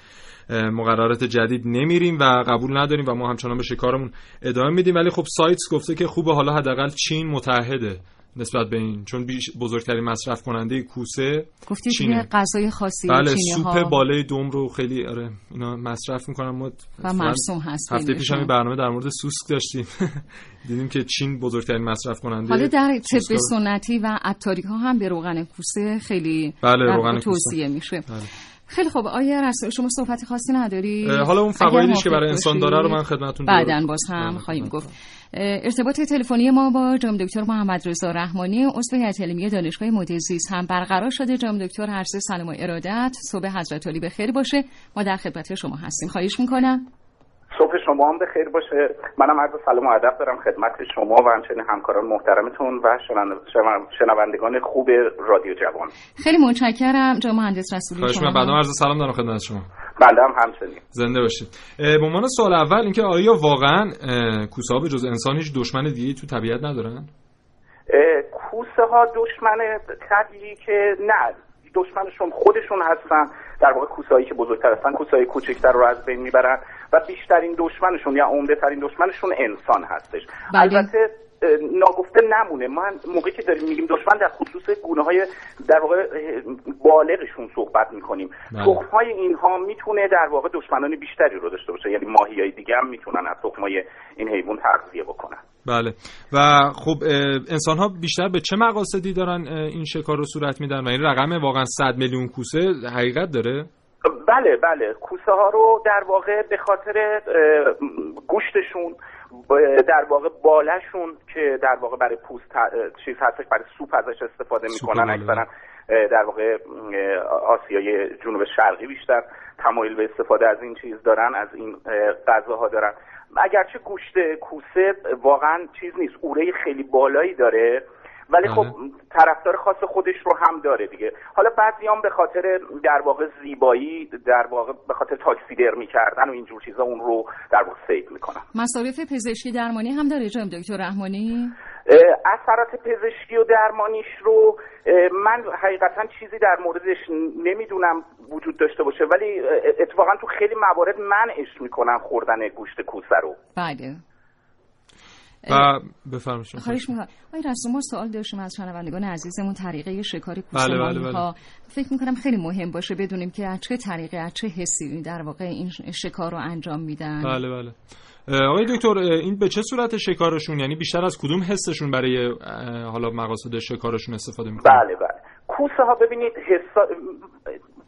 [SPEAKER 3] مقررات جدید نمیریم و قبول نداریم و ما همچنان به شکارمون ادامه میدیم. ولی خب سایتس گفته که خوبه حالا حداقل چین متحده نسبت به این چون بیش بزرگترین مصرف کننده کوسه
[SPEAKER 1] گفتی
[SPEAKER 3] چینه.
[SPEAKER 1] غذای خاصی
[SPEAKER 3] بله سوپ
[SPEAKER 1] ها
[SPEAKER 3] بالای دوم رو خیلی آره اینا مصرف می‌کنن. ما اتفاقاً
[SPEAKER 1] مرسوم هست
[SPEAKER 3] هفته پیش هم برنامه در مورد سوسک داشتیم. (laughs) دیدیم که چین بزرگترین مصرف کننده
[SPEAKER 1] حالا در طب سنتی و عطاری ها هم به روغن کوسه خیلی
[SPEAKER 3] بله، روغن.
[SPEAKER 1] توصیه میشه.
[SPEAKER 3] بله.
[SPEAKER 1] خیلی خوب آیا رسول شما صحبت خاصی نداری؟
[SPEAKER 3] حالا اون فوایدش که برای انسان داره رو من خدمتتون
[SPEAKER 1] بعداً
[SPEAKER 3] دارم.
[SPEAKER 1] باز هم
[SPEAKER 3] بله،
[SPEAKER 1] خواهیم. گفت. ارتباط تلفنی ما با جناب دکتر محمد رضا رحمانی عضو هیئت علمی دانشگاه محیط زیست هم برقرار شده. جناب دکتر هر سه سلام و ارادت صبح حضرت علی بخیر باشه. ما در خدمت شما هستیم. خواهش می‌کنم.
[SPEAKER 16] صبح شما هم بخیر باشه. منم عرض سلام و ادب دارم خدمت شما و همچنین همکاران محترمتون و شنون- شنون- شنوندگان خوب رادیو جوان.
[SPEAKER 1] خیلی متشکرم. جناب مهندس رسولی
[SPEAKER 3] خواهش من بعدا عرض سلام دارم خدمت شما.
[SPEAKER 16] بنده هم همچنین.
[SPEAKER 3] زنده باشید. به عنوان سوال اول اینکه آیا واقعا کوسه ها به جز انسان هیچ دشمن دیگه تو طبیعت ندارن؟
[SPEAKER 16] کوسه ها دشمن طبیعی که نه. دشمنشون خودشون هستن. در واقع کوسهایی که بزرگتر هستن کوسهایی کوچکتر رو از بین می‌برن و بیشترین دشمنشون یا عمده ترین دشمنشون انسان هستش
[SPEAKER 1] بله.
[SPEAKER 16] البته ناگفته نمونه. من موقعی که داریم میگیم دشمن در خصوص گونه های در واقع بالغشون صحبت می‌کنیم.
[SPEAKER 3] بله.
[SPEAKER 16] تخم های اینها می‌تونه در واقع دشمنان بیشتری رو داشته باشه. یعنی ماهی های دیگه هم می‌تونن از تخم های این حیوان تغذیه بکنن.
[SPEAKER 3] بله. و خب انسان ها بیشتر به چه مقاصدی دارن این شکار رو صورت میدن؟ و این رقم واقعا 100 میلیون کوسه حقیقت داره؟
[SPEAKER 16] بله بله. کوسه ها رو در واقع به خاطر گوشتشون در واقع بالشون که در واقع برای پوست چیز هستش برای سوپ ازش استفاده می‌کنن. اکثرا در واقع آسیای جنوب شرقی بیشتر تمایل به استفاده از این چیز دارن از این اه، غذاها دارن. اگرچه گوشت کوسه واقعا چیز نیست. اوره خیلی بالایی داره. ولی خب طرفدار خاص خودش رو هم داره دیگه. حالا بعضیام به خاطر در واقع زیبایی در واقع به خاطر تاکسیدرمی کردن و اینجور چیزا اون رو در واقع سید می‌کنن.
[SPEAKER 1] مصارف پزشکی درمانی هم داره جناب دکتر رحمانی؟
[SPEAKER 16] اثرات پزشکی و درمانیش رو من حقیقتا چیزی در موردش نمی‌دونم وجود داشته باشه ولی اتفاقا تو خیلی موارد منعش می‌کنن خوردن گوشت کوسه رو.
[SPEAKER 1] بله.
[SPEAKER 3] و بفرمایید.
[SPEAKER 1] خواهش می‌کنم آقای رسول ما سوال داشتیم از شنوندگان عزیزمون طریقه شکار
[SPEAKER 3] بله،
[SPEAKER 1] کوسه
[SPEAKER 3] بله،
[SPEAKER 1] ها فکر می‌کنم خیلی مهم باشه بدونیم که از چه طریقه از چه حسی در واقع این شکار رو انجام میدن.
[SPEAKER 3] بله بله. آقای دکتر این به چه صورت شکارشون؟ یعنی بیشتر از کدوم حسشون برای حالا مقاصد شکارشون استفاده می‌کنن؟
[SPEAKER 16] بله بله. کوسه ها ببینید حسا...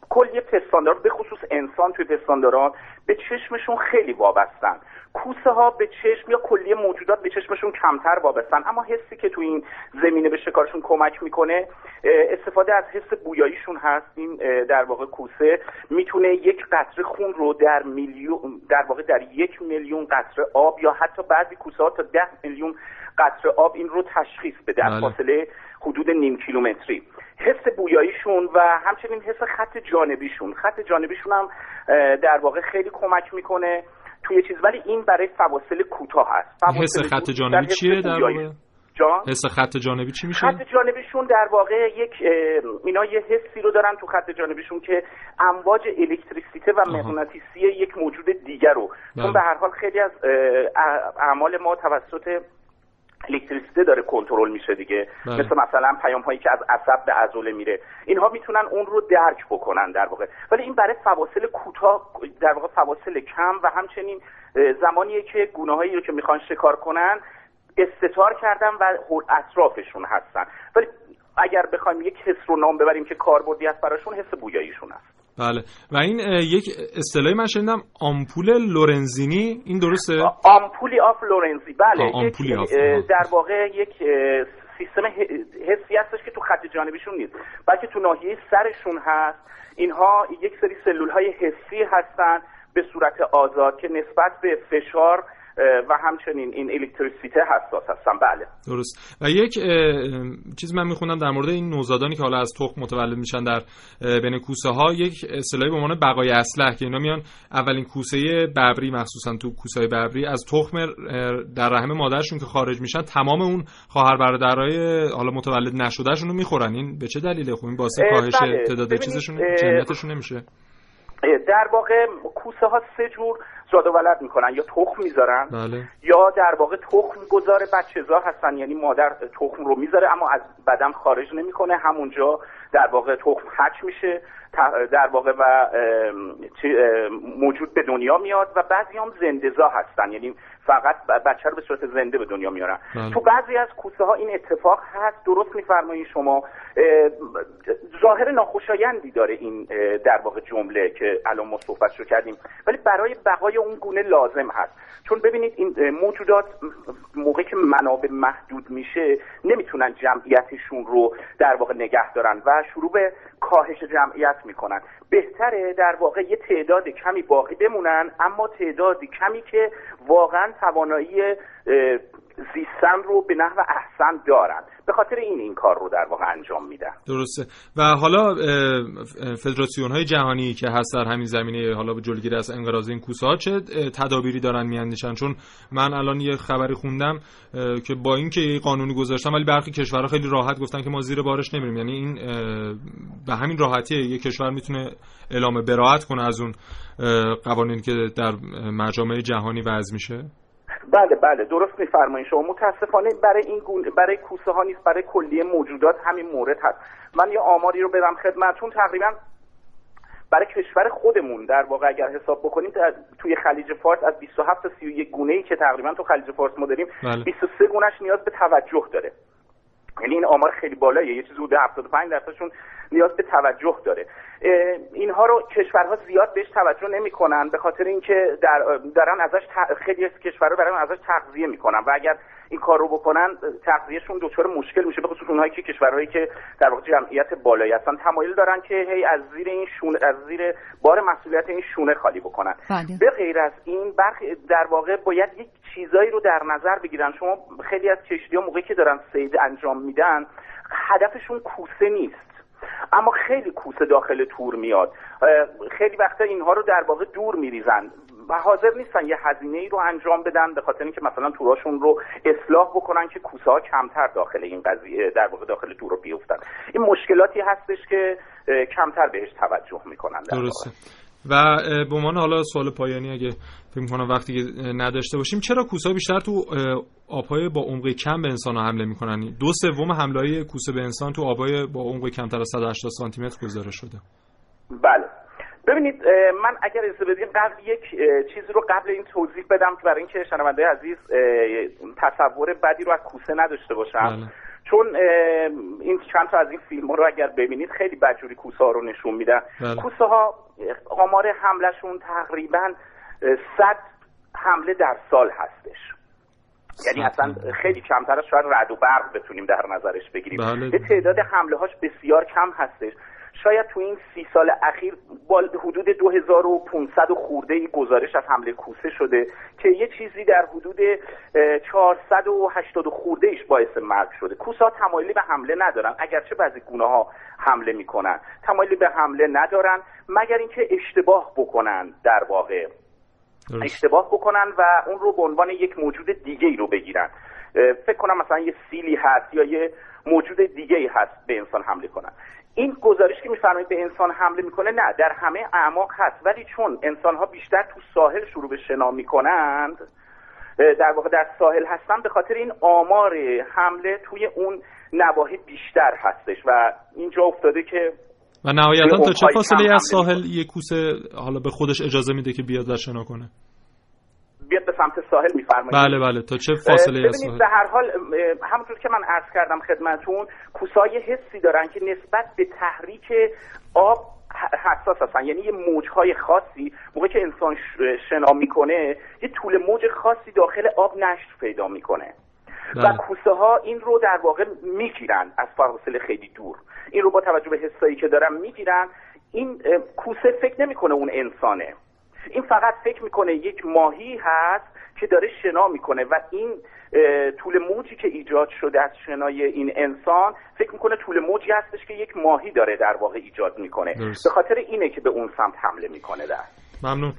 [SPEAKER 16] کل پستاندار به خصوص انسان توی پستانداران به چشمشون خیلی وابستن. کوسه ها به چشم یا کلیه موجودات به چشمشون کمتر وابستن. اما حسی که توی این زمینه به شکارشون کمک می‌کنه استفاده از حس بویاییشون هست. این در واقع کوسه می‌تونه یک قطره خون رو در میلیون در واقع در یک میلیون قطره آب یا حتی بعضی کوسه ها تا ده میلیون قطره آب این رو تشخیص بده از
[SPEAKER 3] بله.
[SPEAKER 16] فاصله حدود نیم کیلومتری. حس بویاییشون و همچنین حس خط جانبیشون. خط جانبیشون هم در واقع خیلی کمک می‌کنه. توی چیز ولی این برای فواصل کوتاه هست.
[SPEAKER 3] حس خط جانبی چیه در. واقع؟
[SPEAKER 16] جان؟
[SPEAKER 3] حس خط جانبی چی میشه؟
[SPEAKER 16] خط جانبیشون در واقع یک اینا یه حسی رو دارن تو خط جانبیشون که امواج الکتریسیته و مغناطیسی یک موجود دیگر رو.
[SPEAKER 3] بله.
[SPEAKER 16] چون به هر حال خیلی از اعمال ما توسط الکتریسیته داره کنترل میشه دیگه.
[SPEAKER 3] بله.
[SPEAKER 16] مثل مثلا پیام هایی که از عصب به عضله میره. اینها می‌تونن اون رو درک بکنن در واقع. ولی این برای فواصل کوتاه در واقع فواصل کم و همچنین زمانیه که گونه هایی رو که می‌خوان شکار کنن استتار کردن و اطرافشون هستن. ولی اگر بخوایم یک حس رو نام ببریم که کاربردی است براشون حس بویاییشون است
[SPEAKER 3] بله. و این یک اصطلاحی من شنیدم آمپول لورنزینی. این درسته؟
[SPEAKER 16] ampullae of Lorenzini. بله ampullae
[SPEAKER 3] of
[SPEAKER 16] در واقع یک سیستم حسی هستش که تو خط جانبیشون نیست بلکه تو ناحیه سرشون هست. اینها یک سری سلول های حسی هستن به صورت آزاد که نسبت به فشار و همچنین این الکتریسیته حساس هستن. بله.
[SPEAKER 3] درست. و یک چیز من می‌خونم در مورد این نوزادانی که حالا از تخم متولد میشن در بین کوسه ها یک اصطلاحی به عنوان بقای اسلح که اینا میان اولین کوسه ببری مخصوصا تو کوسه ببری از تخم در رحم مادرشون که خارج میشن تمام اون خواهر برادرای حالا متولد نشدهشون رو می‌خورن. این به چه دلیله؟ خب این باعث کاهش
[SPEAKER 16] بله.
[SPEAKER 3] تعداد چیزشون جمعیتشون نمیشه.
[SPEAKER 16] در واقع کوسه ها سه جور زاد و ولد می‌کنن یا تخم می‌ذارن.
[SPEAKER 3] بله.
[SPEAKER 16] یا در واقع تخم گذار بچه‌زا هستن یعنی مادر تخم رو می‌ذاره اما از بدن خارج نمی‌کنه. همونجا در واقع تخم حچ میشه در واقع و موجود به دنیا میاد و بعضی هم زندهزا هستن. یعنی فقط بچه رو به صورت زنده به دنیا میارن.
[SPEAKER 19] بله.
[SPEAKER 16] تو بعضی از کوسه ها این اتفاق هست. درست میفرمایید شما. اه، ظاهر ناخوشایندی داره این در واقع جمله که الان ما صحبت رو کردیم. ولی برای بقای اون گونه لازم هست. چون ببینید این موجودات موقعی که منابع محدود میشه نمی‌تونن جمعیتشون رو در واقع نگه دارن و شروع به کاهش جمعیت می‌کنن. بهتره در واقع یه تعداد کمی باقی بمونن اما تعدادی کمی که واقعا توانایی زیستن رو به نحو احسن دارن. به خاطر این این کار رو در واقع انجام میدن.
[SPEAKER 3] درسته. و حالا فدراسیون های جهانی که هست در همین زمینه حالا به جلوگیری از انقراض این کوسه ها چه تدابیری دارن میاندیشن؟ چون من الان یه خبری خوندم که با اینکه یه قانونی گذاشتن ولی برخی کشورها خیلی راحت گفتن که ما زیر بارش نمیریم. یعنی این به همین راحتی یه کشور می‌تونه اعلام براعت کنه از اون قوانین که در مجامع جهانی وضع میشه.
[SPEAKER 16] بله بله درست میفرمایید. شما متاسفانه برای این گونه برای کوسه ها نیست برای کلیه موجودات همین مورد هست. من یه آماری رو بدم خدمتتون تقریبا برای کشور خودمون در واقع اگر حساب بکنیم در- توی خلیج فارس از 27 تا 31 گونه ای که تقریبا تو خلیج فارس ما داریم
[SPEAKER 3] بله.
[SPEAKER 16] 23 گونهش نیاز به توجه داره. یعنی این آمار خیلی بالاییه. یه چیزی حدود 75 درصدشون نیاز به توجه داره. اینها رو کشورها زیاد بهش توجه نمی‌کنن به خاطر اینکه در دارن ازش ت- خیلی از کشورها دارن ازش تغذیه می‌کنن و اگر این کار رو بکنن تغذیهشون دچار مشکل میشه به خصوص اونهایی که کشورهایی که در واقع جمعیت بالایی هستن تمایل دارن که هی از زیر این شونه از زیر بار مسئولیت این شونه خالی بکنن.
[SPEAKER 1] بله.
[SPEAKER 16] به غیر از این برخی در واقع باید یک چیزایی رو در نظر بگیرن. شما خیلی از کشتی ها موقعی که دارن سید انجام میدن هدفشون کوسه نیست. اما خیلی کوسه داخل تور میاد. خیلی وقتا اینها رو در واقع دور میریزن. و حاضر نیستن یه هزینه ای رو انجام بدن به خاطر اینکه مثلا توراشون رو اصلاح بکنن که کوسه ها کمتر داخل این قضیه در واقع داخل تور رو بیفتن. این مشکلاتی هستش که کمتر بهش توجه می‌کنن.
[SPEAKER 3] درسته. و به عنوان حالا سوال پایانی اگه فکر می‌کنم وقتی که نداشته باشیم چرا کوسه بیشتر تو آبهای با عمق کم به انسان ها حمله می‌کنن؟ دو سوم حمله های کوسه به انسان تو آبهای با عمق کمتر از 180 سانتی متر گزارش شده.
[SPEAKER 16] بله. ببینید من اگر اجازه بدین قبل یک چیزی رو قبل این توضیح بدم که برای اینکه شنونده عزیز تصور بدی رو از کوسه نداشته باشم.
[SPEAKER 3] بله.
[SPEAKER 16] چون این چند تا از این فیلم رو اگر ببینید خیلی بدجوری کوسه ها رو نشون میدن.
[SPEAKER 3] بله.
[SPEAKER 16] کوسه ها آمار حملشون تقریبا 100 حمله در سال هستش. یعنی اصلا خیلی کمتر از شاید رد و برق بتونیم در نظرش بگیریم.
[SPEAKER 3] بله.
[SPEAKER 16] به تعداد حمله هاش بسیار کم هستش. شاید تو این سی سال اخیر با حدود 2500 و خورده ای گزارش از حمله کوسه شده که یه چیزی در حدود اه، 480 و خورده ایش باعث مرگ شده. کوسه ها تمایلی به حمله ندارن. اگرچه بعضی گونه ها حمله می‌کنن. تمایلی به حمله ندارن مگر اینکه اشتباه بکنن در واقع. اشتباه بکنن و اون رو به عنوان یک موجود دیگه ای رو بگیرن. فکر کنم مثلا یه سیلی هست یا یه موجود دیگه ای هست به انسان حمله کنن. این گزارش که میفرمایید به انسان حمله می‌کنه نه در همه اعماق هست. ولی چون انسان ها بیشتر تو ساحل شروع به شنا می‌کنند در واقع در ساحل هستن به خاطر این آمار حمله توی اون نواحی بیشتر هستش. و اینجا افتاده که
[SPEAKER 3] و نهایتا تا چه فاصله از ساحل یه کوسه حالا به خودش اجازه میده که بیاد و شنا کنه؟
[SPEAKER 16] بیاد به سمت ساحل میفرمایید.
[SPEAKER 3] بله بله. تا چه فاصله از
[SPEAKER 16] ببینید به هر حال همونطور که من عرض کردم خدمتون کوسهای حسی دارن که نسبت به تحریک آب حساس هستن. یعنی یه موجهای خاصی موقع که انسان شنا می‌کنه یه طول موج خاصی داخل آب نشت پیدا می‌کنه. و
[SPEAKER 3] بله.
[SPEAKER 16] کوسه ها این رو در واقع می‌گیرن از فاصله خیلی دور. این رو با توجه به حسایی که دارن می‌گیرن این کوسه فکر نمی‌کنه اون انسانه. این فقط فکر می‌کنه یک ماهی هست که داره شنا می‌کنه و این طول موجی که ایجاد شده از شنای این انسان فکر می‌کنه طول موجی هستش که یک ماهی داره در واقع ایجاد می‌کنه. به خاطر اینه که به اون سمت حمله می‌کنه در.
[SPEAKER 3] ممنون.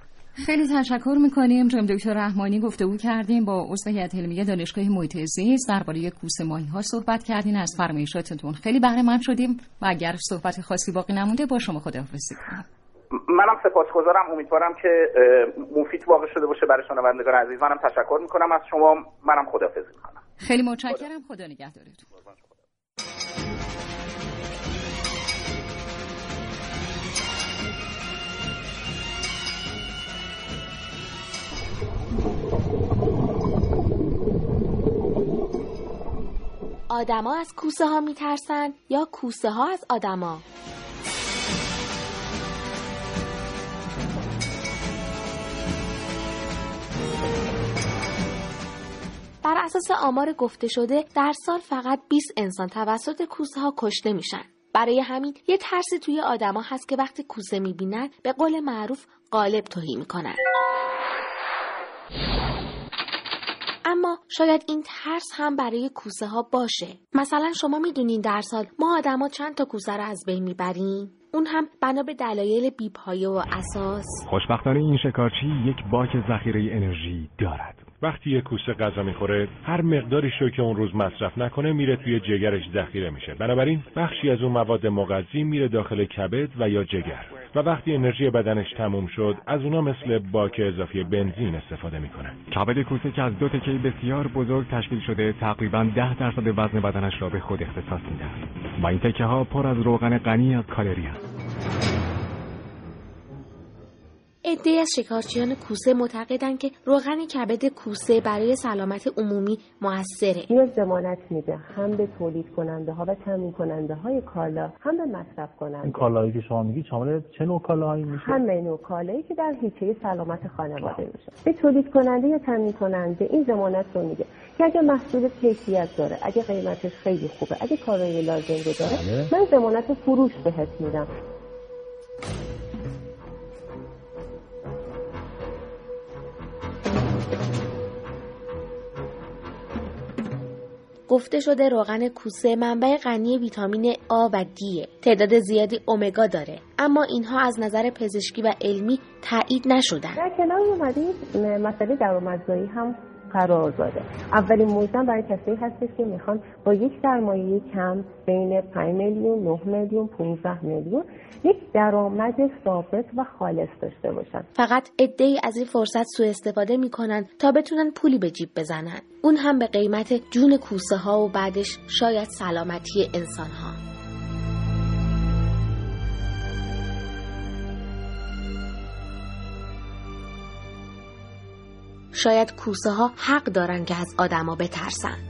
[SPEAKER 1] خیلی تشکر می‌کنیم. جناب دکتر رحمانی گفتگو کردیم با عضو هیئت علمیه دانشگاه محیط زیست درباره کوسه ماهی ها صحبت کردین. از فرمایشاتتون خیلی بهره مند شدیم و اگر صحبت خاصی باقی نمونده با شما خداحافظی کنیم
[SPEAKER 16] منم سپاسگزارم. امیدوارم که مفید واقع شده باشه برای شنوندگان عزیز منم تشکر می‌کنم. از شما منم خداحافظی می‌کنم.
[SPEAKER 1] خیلی متشکرم. خدا نگهدارتون.
[SPEAKER 19] آدما از کوسه ها میترسن یا کوسه ها از آدما؟ بر اساس آمار گفته شده در سال فقط 20 انسان توسط کوسه ها کشته میشن. برای همین یه ترسی توی آدما هست که وقتی کوسه می‌بینن به قول معروف قالب توهی می‌کنن. اما شاید این ترس هم برای کوسه ها باشه. مثلا شما می‌دونین در سال ما آدما چند تا کوسه رو از بین می‌بریم؟ اون هم بنا به دلایل بیپایه و اساس.
[SPEAKER 20] خوشبختانه این شکارچی یک باک ذخیره انرژی دارد.
[SPEAKER 5] وقتی یه کوسه غذا می‌خوره هر مقداری رو که اون روز مصرف نکنه میره توی جگرش ذخیره میشه. بنابراین بخشی از اون مواد مغذی میره داخل کبد و یا جگر. و وقتی انرژی بدنش تموم شد از اونا مثل باک اضافی بنزین استفاده می‌کنه.
[SPEAKER 20] کبد کوسه که از دو تکه بسیار بزرگ تشکیل شده تقریبا ده درصد وزن بدنش را به خود اختصاص می‌دهد. و این تکه ها پر از روغن غنی از کالری است
[SPEAKER 19] عده از شکارچیان کوسه معتقدند که روغن کبد کوسه برای سلامت عمومی موثره.
[SPEAKER 21] این ضمانت میده. هم به تولید کننده ها و تامین کننده های کالا هم به مصرف
[SPEAKER 22] این
[SPEAKER 21] کننده
[SPEAKER 22] کالایی که شما میگی شامل چه نوع کالاهایی میشه؟
[SPEAKER 21] همه نوع کالایی که در حیطه سلامت خانواده میشه. به تولید کننده یا تامین کننده این ضمانت رو میده که اگه محصول کیفیت داره اگه قیمتش خیلی خوبه اگه کارایی لازم رو داره
[SPEAKER 22] بله.
[SPEAKER 21] من ضمانت فروش بهت میدم.
[SPEAKER 19] گفته شده روغن کوسه منبع غنی ویتامین آ و دیه تعداد زیادی امگا داره. اما اینها از نظر پزشکی و علمی تایید نشدن.
[SPEAKER 21] در کنار اومده این مسئله درآمدزایی هم قرار داده اولین موضوع برای کسایی هستش که می‌خوان با یک سرمایه کم بین 5 میلیون 9 میلیون 15 میلیون یک درآمد ثابت و خالص داشته باشن.
[SPEAKER 19] فقط ای از این فرصت سوء استفاده می‌کنن تا بتونن پولی به جیب بزنن. اون هم به قیمت جون کوسه ها و بعدش شاید سلامتی انسان ها شاید کوسه ها حق دارن که از آدما بترسن.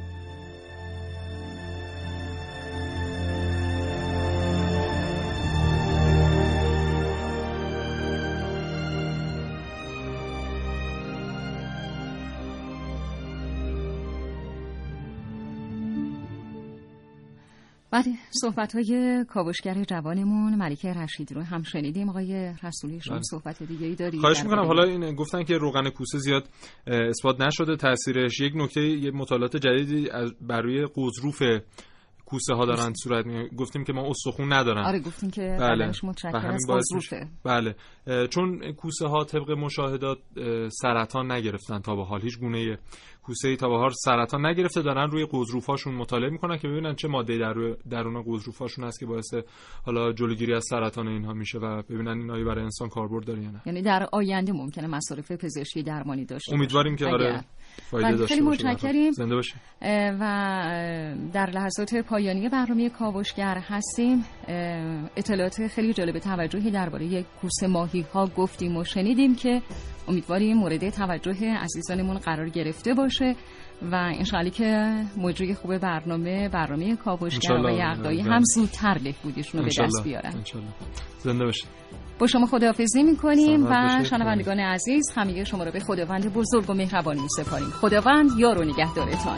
[SPEAKER 1] بله صحبت های کاوشگر جوانمون ملیکه رشیدی رو هم شنیدیم آقای رسولی شما
[SPEAKER 3] بله.
[SPEAKER 1] صحبت دیگه ای دارید
[SPEAKER 3] خواهش می‌کنم حالا این گفتن که روغن کوسه زیاد اثبات نشده تاثیرش یک نکته مطالعات جدیدی از بر روی قزروف کوسه ها دارن صورت می گفتیم که ما استخون ندارن.
[SPEAKER 1] آره گفتین که
[SPEAKER 3] بله.
[SPEAKER 1] متشکل از
[SPEAKER 3] بله. چون کوسه ها طبق مشاهدات اه، سرطان نگرفتن تا به حال. هیچ گونه کوسه ای تا به حال سرطان نگرفته. دارن روی قزروف هاشون مطالعه می‌کنن که ببینن چه ماده در روی درون قزروف هاشون هست که باعث حالا جلوگیری از سرطان اینها میشه و ببینن این آیا برای انسان کاربرد داره یا نه.
[SPEAKER 1] یعنی در آینده ممکنه مصارف پزشکی درمانی داشته
[SPEAKER 3] امیدواریم که. آره.
[SPEAKER 1] بله، خیلی. متشکریم. و در لحظات پایانی برنامه کاوشگر هستیم اطلاعات خیلی جالب توجهی درباره کوسه ماهی ها گفتیم و شنیدیم که امیدواریم مورد توجه عزیزانمون قرار گرفته باشه و انشالله که مجری خوب برنامه برنامه کاوشگر و یغدایی هم زودتر بهبودیشون رو به دست بیارن.
[SPEAKER 3] زنده باشید.
[SPEAKER 1] با شما خداحافظی می‌کنیم و شنوندگان عزیز همه شما رو به خداوند بزرگ و مهربان میسپاریم. خداوند یار و نگهدارتان.